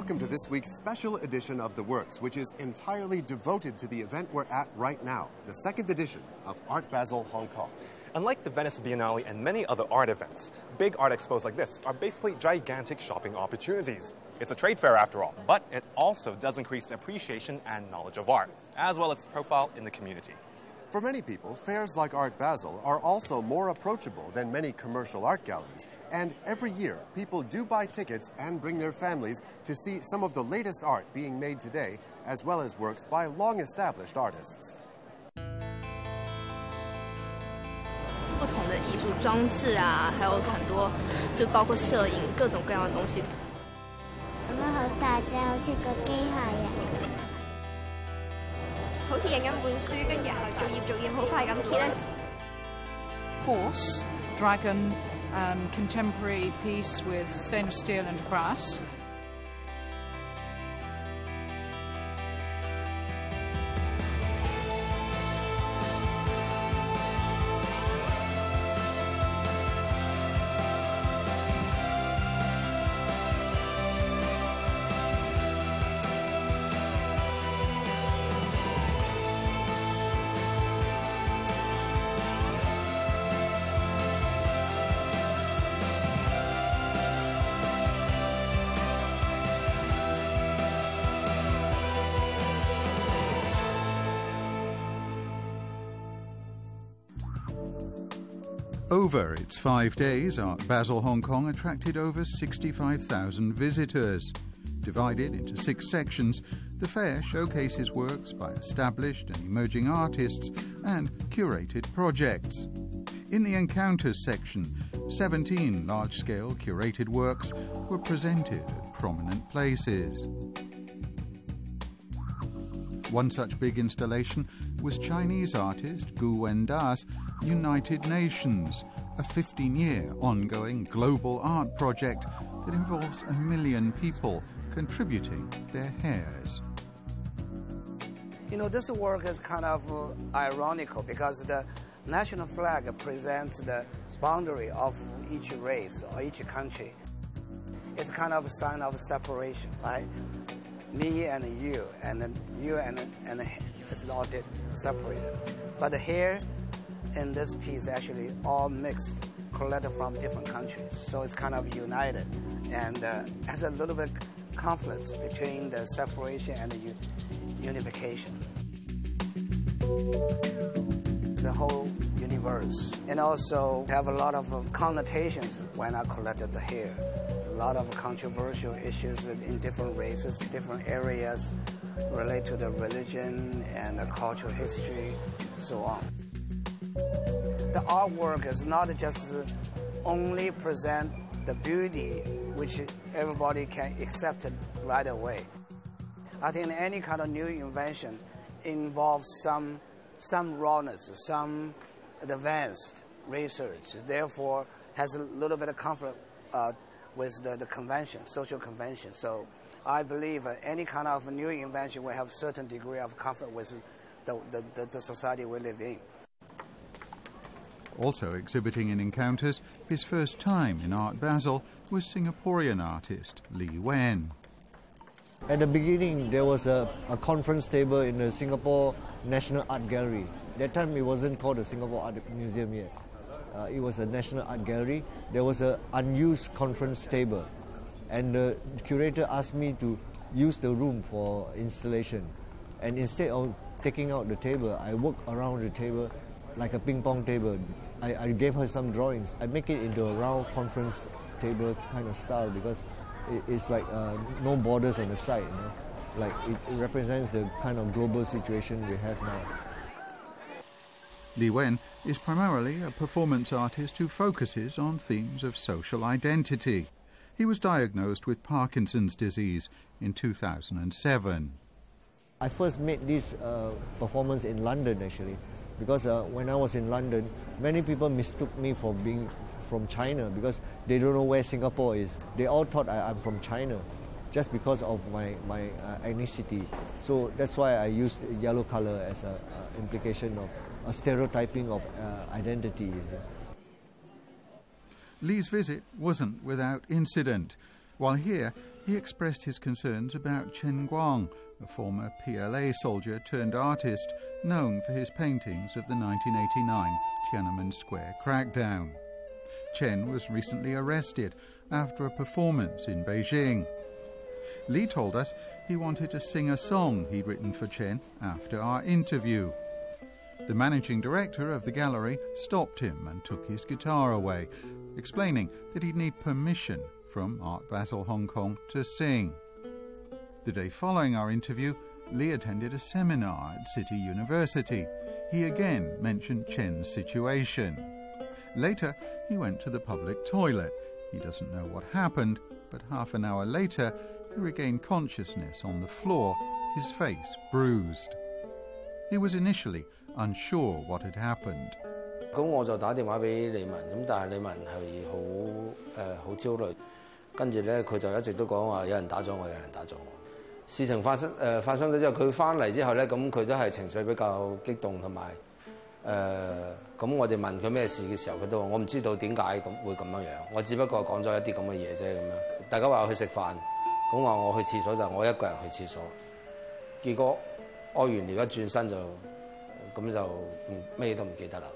welcome to this week's special edition of The Works, which is entirely devoted to the event we're at right now, the second edition of Art Basel Hong Kong. Unlike the Venice Biennale and many other art events, big art expos like this are basically gigantic shopping opportunities. It's a trade fair after all, but it also does increase appreciation and knowledge of art, as well as profile in the community. For many people, fairs like Art Basel are also more approachable than many commercial art galleries. And every year, people do buy tickets and bring their families to see some of the latest art being made today, as well as works by long established artists. 不同的艺术装置啊，还有很多，就包括摄影各种各样的东西。咁样好大只，好似个机械人。 好似影緊本書，跟住然後做業做業好快咁揭咧。horse, dragon, um, contemporary piece with stainless steel and brass. Over its five days, Art Basel Hong Kong attracted over 65,000 visitors. Divided into six sections, the fair showcases works by established and emerging artists and curated projects. In the Encounters section, 17 large scale curated works were presented at prominent places. One such big installation was Chinese artist Gu Wenda's United Nations, a 15 year ongoing global art project that involves a million people contributing their hairs. You know, this work is kind of uh, ironical because the national flag presents the boundary of each race or each country. It's kind of a sign of separation, right? Me and you, and then you and and it's all separated. But here, in this piece, actually all mixed, collected from different countries. So it's kind of united, and uh, has a little bit conflicts between the separation and the unification the whole universe. And also have a lot of uh, connotations when I collected the hair. There's a lot of controversial issues in different races, different areas relate to the religion and the cultural history, so on. The artwork is not just only present the beauty which everybody can accept right away. I think any kind of new invention involves some some rawness, some advanced research. Therefore, has a little bit of conflict uh, with the, the convention, social convention. So, I believe any kind of new invention will have a certain degree of conflict with the, the, the society we live in. Also exhibiting in Encounters, his first time in Art Basel was Singaporean artist Lee Wen. At the beginning, there was a, a conference table in the Singapore National Art Gallery. That time, it wasn't called the Singapore Art Museum yet. Uh, it was a National Art Gallery. There was an unused conference table, and the curator asked me to use the room for installation. And instead of taking out the table, I worked around the table like a ping pong table. I, I gave her some drawings. I make it into a round conference table kind of style because it, it's like uh, no borders on the side. You know? Like it, it represents the kind of global situation we have now. Lee Wen is primarily a performance artist who focuses on themes of social identity. He was diagnosed with Parkinson's disease in 2007. I first made this uh, performance in London actually, because uh, when I was in London, many people mistook me for being from China because they don't know where Singapore is. They all thought I, am from China, just because of my my uh, ethnicity. So that's why I used yellow color as an implication of a stereotyping of uh, identity. Lee's visit wasn't without incident. While here, he expressed his concerns about Chen Guang, a former PLA soldier turned artist known for his paintings of the 1989 Tiananmen Square crackdown. Chen was recently arrested after a performance in Beijing. Lee told us he wanted to sing a song he'd written for Chen after our interview. The managing director of the gallery stopped him and took his guitar away, explaining that he'd need permission from Art Basel Hong Kong to sing. The day following our interview, Lee attended a seminar at City University. He again mentioned Chen's situation. Later, he went to the public toilet. He doesn't know what happened, but half an hour later, he regained consciousness on the floor, his face bruised. He was initially unsure what had happened. 咁我就打电话俾李文，咁但系李文系好诶好焦虑，跟住咧佢就一直都讲话有人打咗我，有人打咗我。 事情發生誒、呃、發生咗之後，佢翻嚟之後咧，咁佢都係情緒比較激動同埋誒，咁、呃、我哋問佢咩事嘅時候，佢都話我唔知道點解咁會咁樣樣，我只不過講咗一啲咁嘅嘢啫咁樣。大家話我去食飯，咁話我去廁所就我一個人去廁所，結果屙完尿一轉身就咁就咩都唔記得啦。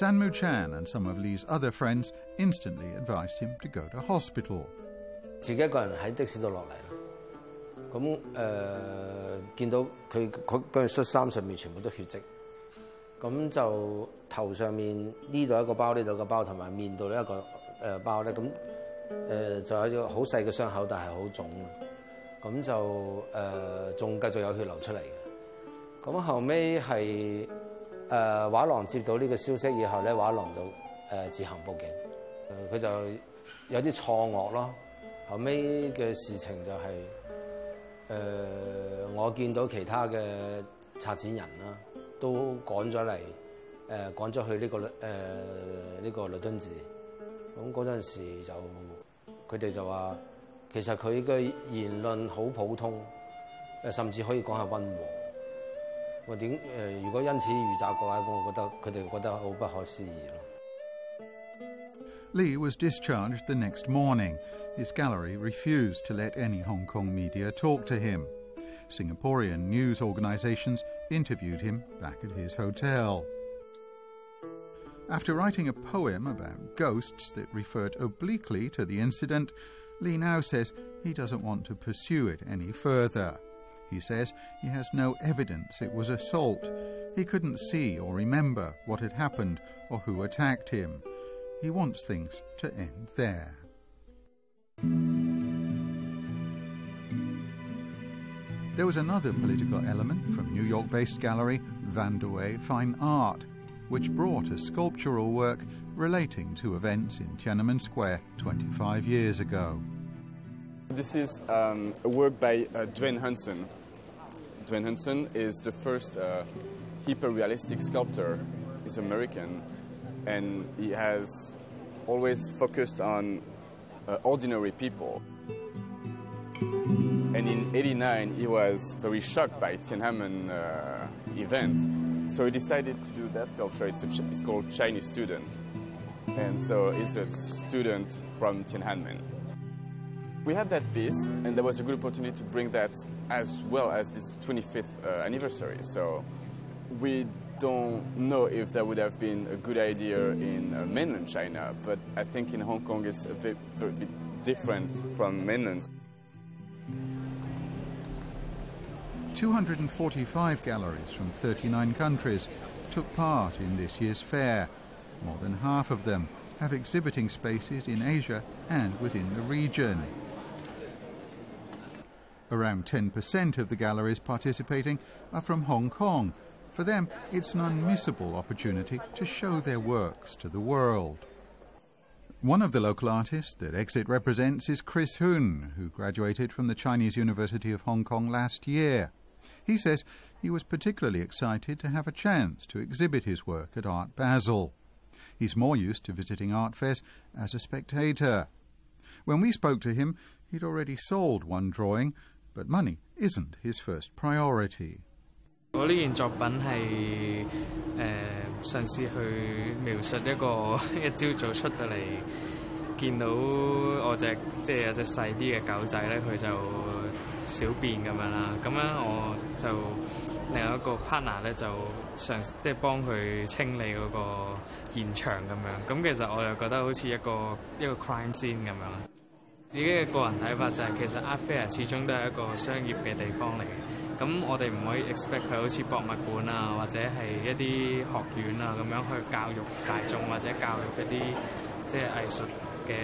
San Mu Chan and some of Lee's other friends instantly advised him to go to hospital. 自己一個人喺的士度落嚟啦，咁誒、呃、見到佢佢嗰件恤衫上面全部都血跡，咁就頭上面呢度一個包，呢度個包，同埋面度呢一個誒包咧，咁誒、就有一個好細嘅傷口，但係好腫，咁就誒仲、呃、繼續有血流出嚟嘅，咁後尾係誒畫廊接到呢個消息以後咧，畫廊就誒、自行報警，佢、就有啲錯愕咯。後尾嘅事情就係、是，誒、呃、我見到其他嘅策展人啦，都趕咗嚟，誒、呃、趕咗去呢、這個誒呢、呃這個律敦治。咁嗰陣時就佢哋就話，其實佢嘅言論好普通，誒甚至可以講係溫和。我點誒、呃？如果因此遇襲嘅話，咁我覺得佢哋覺得好不可思議咯。 Lee was discharged the next morning. His gallery refused to let any Hong Kong media talk to him. Singaporean news organizations interviewed him back at his hotel. After writing a poem about ghosts that referred obliquely to the incident, Lee now says he doesn't want to pursue it any further. He says he has no evidence it was assault. He couldn't see or remember what had happened or who attacked him. He wants things to end there. There was another political element from New York based gallery Van de Weghe Fine Art, which brought a sculptural work relating to events in Tiananmen Square 25 years ago. This is um, a work by uh, Duane Hanson. Duane Hanson is the first uh, hyper realistic sculptor. He's American and he has always focused on uh, ordinary people. And in 89, he was very shocked by Tiananmen uh, event. So he decided to do that sculpture. It's, it's, called Chinese Student. And so he's a student from Tiananmen. We had that piece, and there was a good opportunity to bring that as well as this 25th uh, anniversary. So we don't know if that would have been a good idea in uh, mainland China, but I think in Hong Kong it's a bit, a bit different from mainland. 245 galleries from 39 countries took part in this year's fair. More than half of them have exhibiting spaces in Asia and within the region. Around 10% of the galleries participating are from Hong Kong, for them, it's an unmissable opportunity to show their works to the world. One of the local artists that Exit represents is Chris Hoon, who graduated from the Chinese University of Hong Kong last year. He says he was particularly excited to have a chance to exhibit his work at Art Basel. He's more used to visiting art fairs as a spectator. When we spoke to him, he'd already sold one drawing, but money isn't his first priority. 我呢件作品係誒嘗試去描述一個一朝早出到嚟，見到我隻即係有隻細啲嘅狗仔咧，佢就小便咁樣啦。咁樣我就另外一個 partner 咧就嘗即係幫佢清理嗰個現場咁樣。咁其實我又覺得好似一個一個 crime scene 咁樣。 自己嘅個人睇法就係、是、其實 art fair 始終都係一個商業嘅地方嚟嘅，咁我哋唔可以 expect 佢好似博物館啊，或者係一啲學院啊咁樣去教育大眾或者教育一啲即係藝術嘅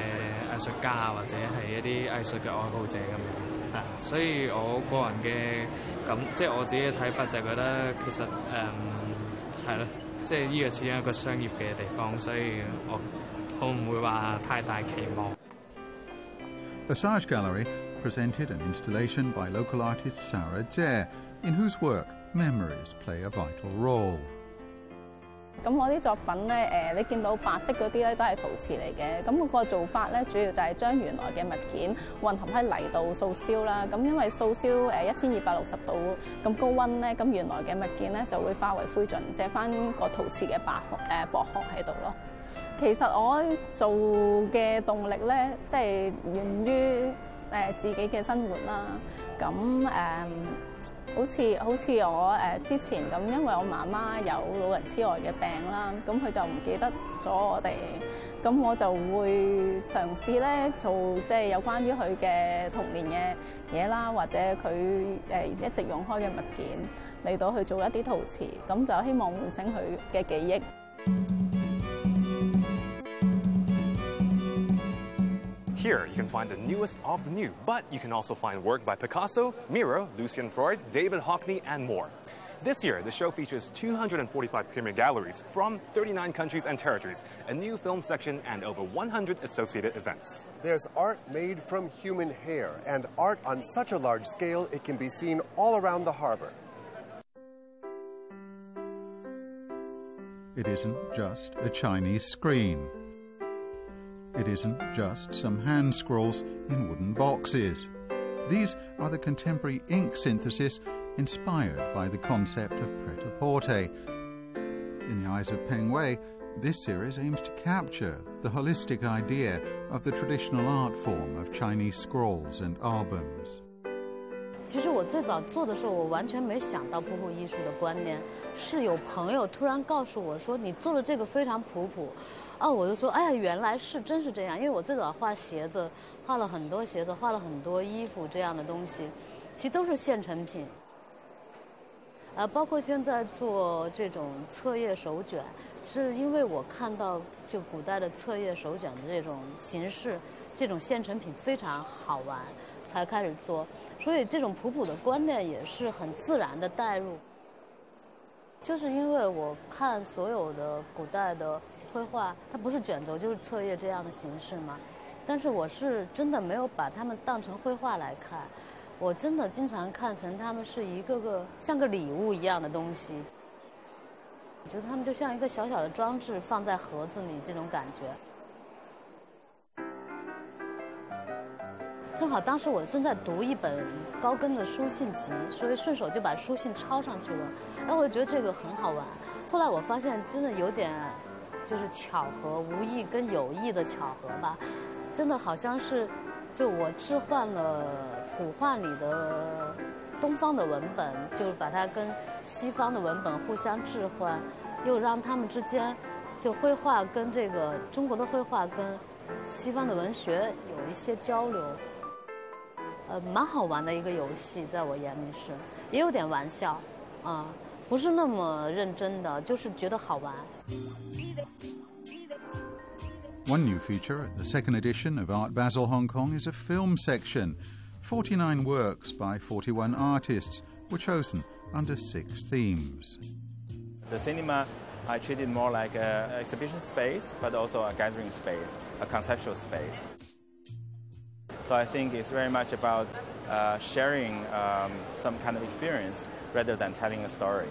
藝術家啊，或者係一啲藝術嘅愛好者咁樣。係，所以我個人嘅咁即係我自己嘅睇法就係覺得其實誒係咯，即係呢個始終一個商業嘅地方，所以我我唔會話太大期望。 Assange Gallery presented an installation by local artist Sarah Jie, in whose work memories play a vital role. 咁我啲作品咧，誒，你見到白色嗰啲咧都係陶瓷嚟嘅。咁個做法咧，主要就係將原來嘅物件混合喺泥度掃燒啦。咁因為掃燒誒一千二百六十度咁高溫咧，咁原來嘅物件咧就會化為灰燼，借翻個陶瓷嘅白誒薄殼喺度咯。其實我做嘅動力咧，即係源於誒自己嘅生活啦。咁誒、呃，好似好似我誒之前咁，因為我媽媽有老人痴呆嘅病啦，咁佢就唔記得咗我哋，咁我就會嘗試咧做即係有關於佢嘅童年嘅嘢啦，或者佢誒一直用開嘅物件嚟到去做一啲陶瓷，咁就希望喚醒佢嘅記憶。 Here, you can find the newest of the new, but you can also find work by Picasso, Miro, Lucian Freud, David Hockney, and more. This year, the show features 245 premier galleries from 39 countries and territories, a new film section, and over 100 associated events. There's art made from human hair, and art on such a large scale it can be seen all around the harbor. It isn't just a Chinese screen. It isn't just some hand scrolls in wooden boxes. These are the contemporary ink synthesis inspired by the concept of pret-a-porter. In the eyes of Peng Wei, this series aims to capture the holistic idea of the traditional art form of Chinese scrolls and albums. 其实我最早做的时候，我完全没想到普普艺术的观念，是有朋友突然告诉我说：“你做的这个非常普普。” 哦，我就说，哎呀，原来是真是这样，因为我最早画鞋子，画了很多鞋子，画了很多衣服这样的东西，其实都是现成品。呃，包括现在做这种册页手卷，是因为我看到就古代的册页手卷的这种形式，这种现成品非常好玩，才开始做。所以这种普普的观念也是很自然的带入。就是因为我看所有的古代的绘画，它不是卷轴就是册页这样的形式嘛。但是我是真的没有把它们当成绘画来看，我真的经常看成它们是一个个像个礼物一样的东西。我觉得它们就像一个小小的装置放在盒子里这种感觉。正好当时我正在读一本高跟的书信集，所以顺手就把书信抄上去了。然后我觉得这个很好玩。后来我发现真的有点，就是巧合，无意跟有意的巧合吧。真的好像是，就我置换了古画里的东方的文本，就是把它跟西方的文本互相置换，又让他们之间，就绘画跟这个中国的绘画跟西方的文学有一些交流。呃，蛮好玩的一个游戏，在我眼里是，也有点玩笑，啊，不是那么认真的，就是觉得好玩。One new feature at the second edition of Art Basel Hong Kong is a film section. 49 works by 41 artists were chosen under six themes. The cinema I treat it more like an exhibition space, but also a gathering space, a conceptual space. So I think it's very much about uh, sharing um, some kind of experience rather than telling a story,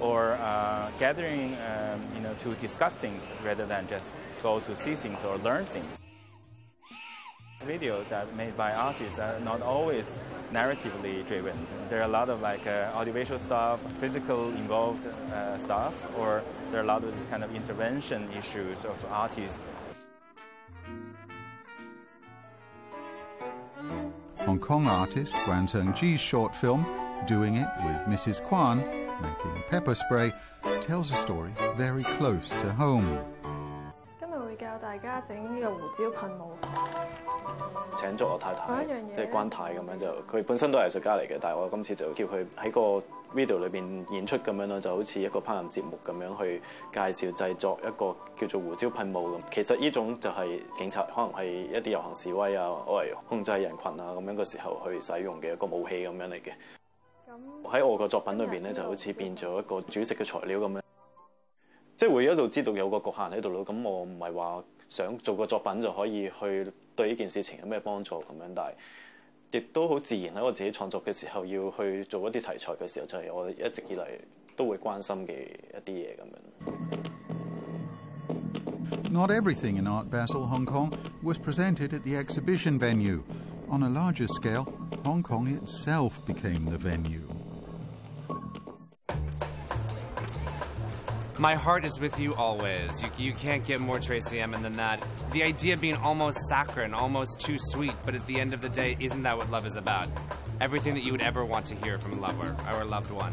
or uh, gathering, um, you know, to discuss things rather than just go to see things or learn things. Videos that are made by artists are not always narratively driven. There are a lot of like uh, audiovisual stuff, physical involved uh, stuff, or there are a lot of this kind of intervention issues of artists. Hong Kong artist Guan Zhengji's short film, Doing It with Mrs. Kwan, making pepper spray, tells a story very close to home. 大家整呢個胡椒噴霧。請咗我太太，即係關太咁樣就，佢本身都係藝術家嚟嘅，但係我今次就叫佢喺個 video 裏邊演出咁樣咯，就好似一個烹飪節目咁樣去介紹製作一個叫做胡椒噴霧咁。其實呢種就係警察可能係一啲遊行示威啊，我嚟控制人群啊咁樣嘅時候去使用嘅一個武器咁樣嚟嘅。喺我個作品裏邊咧，就好似變咗一個煮食嘅材料咁樣，即係會一路知道有個局限喺度咯。咁我唔係話想做個作品就可以去對呢件事情有咩幫助咁樣，但係亦都好自然喺我自己創作嘅時候要去做一啲題材嘅時候，就係、我一直以嚟都會關心嘅一啲嘢咁樣。Not everything in Art Basel Hong Kong was presented at the exhibition venue. On a larger scale, Hong Kong itself became the venue. My heart is with you always. You, you can't get more Tracey Emin than that. The idea being almost saccharine, almost too sweet, but at the end of the day, isn't that what love is about? Everything that you would ever want to hear from a lover or a loved one.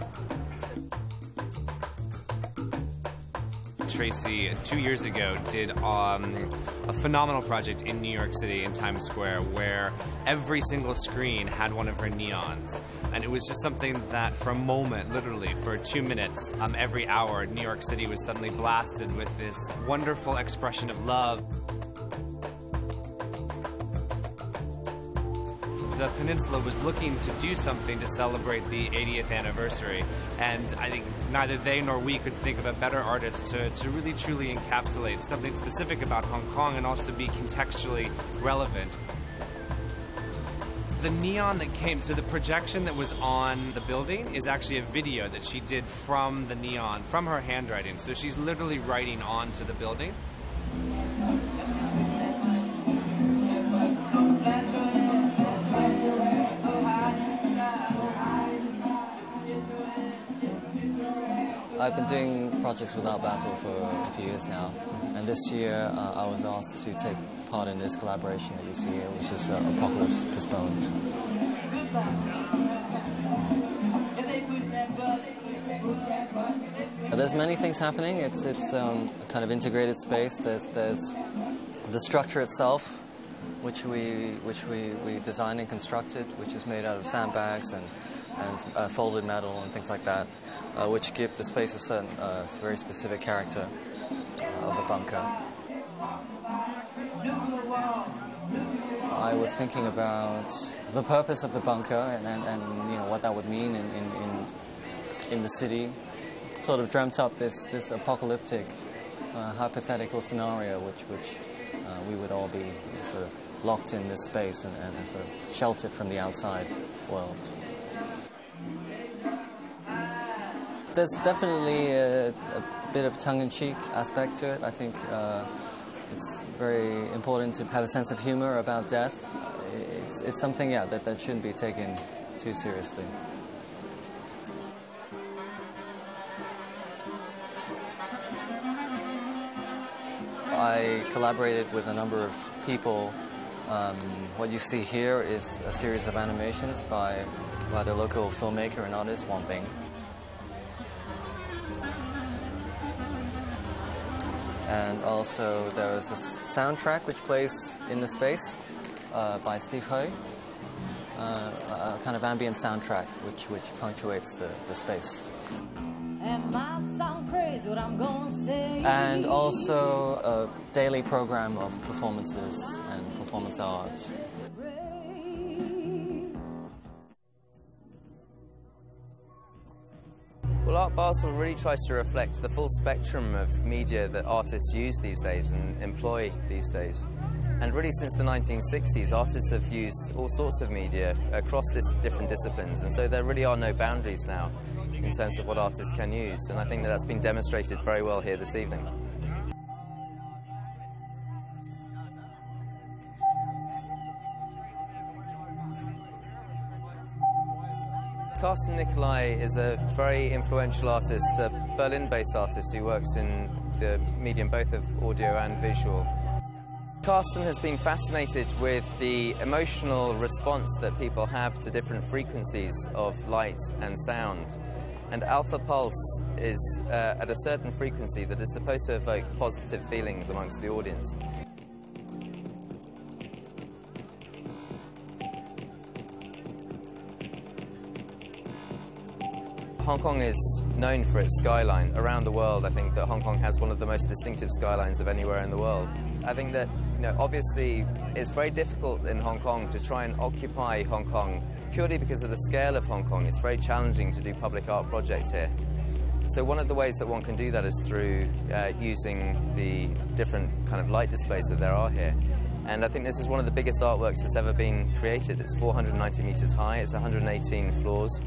Tracy, two years ago, did um, a phenomenal project in New York City in Times Square where every single screen had one of her neons. And it was just something that, for a moment, literally, for two minutes, um, every hour, New York City was suddenly blasted with this wonderful expression of love. The peninsula was looking to do something to celebrate the 80th anniversary. And I think neither they nor we could think of a better artist to, to really truly encapsulate something specific about Hong Kong and also be contextually relevant. The neon that came, so the projection that was on the building is actually a video that she did from the neon, from her handwriting. So she's literally writing onto the building. I've been doing projects without Basel for a few years now, and this year uh, I was asked to take part in this collaboration that you see here, which is uh, Apocalypse Postponed. There's many things happening. It's it's um, a kind of integrated space. There's there's the structure itself, which we which we, we designed and constructed, which is made out of sandbags and and uh, folded metal and things like that, uh, which give the space a certain uh, very specific character uh, of a bunker. I was thinking about the purpose of the bunker and, and, and you know what that would mean in, in, in, in the city. Sort of dreamt up this, this apocalyptic, uh, hypothetical scenario, which, which uh, we would all be sort of locked in this space and, and sort of sheltered from the outside world. There's definitely a, a bit of tongue-in-cheek aspect to it. I think uh, it's very important to have a sense of humor about death. It's, it's something, yeah, that, that shouldn't be taken too seriously. I collaborated with a number of people. Um, what you see here is a series of animations by, by the local filmmaker and artist Wong Ping. And also there is a soundtrack which plays in the space uh, by Steve Hui, uh, a kind of ambient soundtrack which, which punctuates the, the space. And also a daily program of performances and performance art. Basel really tries to reflect the full spectrum of media that artists use these days and employ these days. And really, since the 1960s, artists have used all sorts of media across this different disciplines, and so there really are no boundaries now in terms of what artists can use. And I think that that's been demonstrated very well here this evening. Carsten Nicolai is a very influential artist, a Berlin-based artist who works in the medium both of audio and visual. Carsten has been fascinated with the emotional response that people have to different frequencies of light and sound. And alpha pulse is uh, at a certain frequency that is supposed to evoke positive feelings amongst the audience. Hong Kong is known for its skyline. Around the world, I think that Hong Kong has one of the most distinctive skylines of anywhere in the world. I think that, you know, obviously it's very difficult in Hong Kong to try and occupy Hong Kong purely because of the scale of Hong Kong. It's very challenging to do public art projects here. So one of the ways that one can do that is through uh, using the different kind of light displays that there are here. And I think this is one of the biggest artworks that's ever been created. It's 490 meters high, it's 118 floors.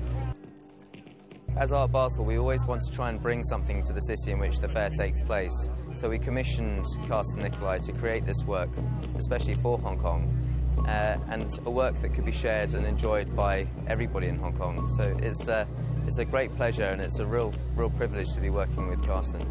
As Art Basel, we always want to try and bring something to the city in which the fair takes place. So we commissioned Carsten Nicolai to create this work, especially for Hong Kong, uh, and a work that could be shared and enjoyed by everybody in Hong Kong. So it's, uh, it's a great pleasure and it's a real, real privilege to be working with Carsten.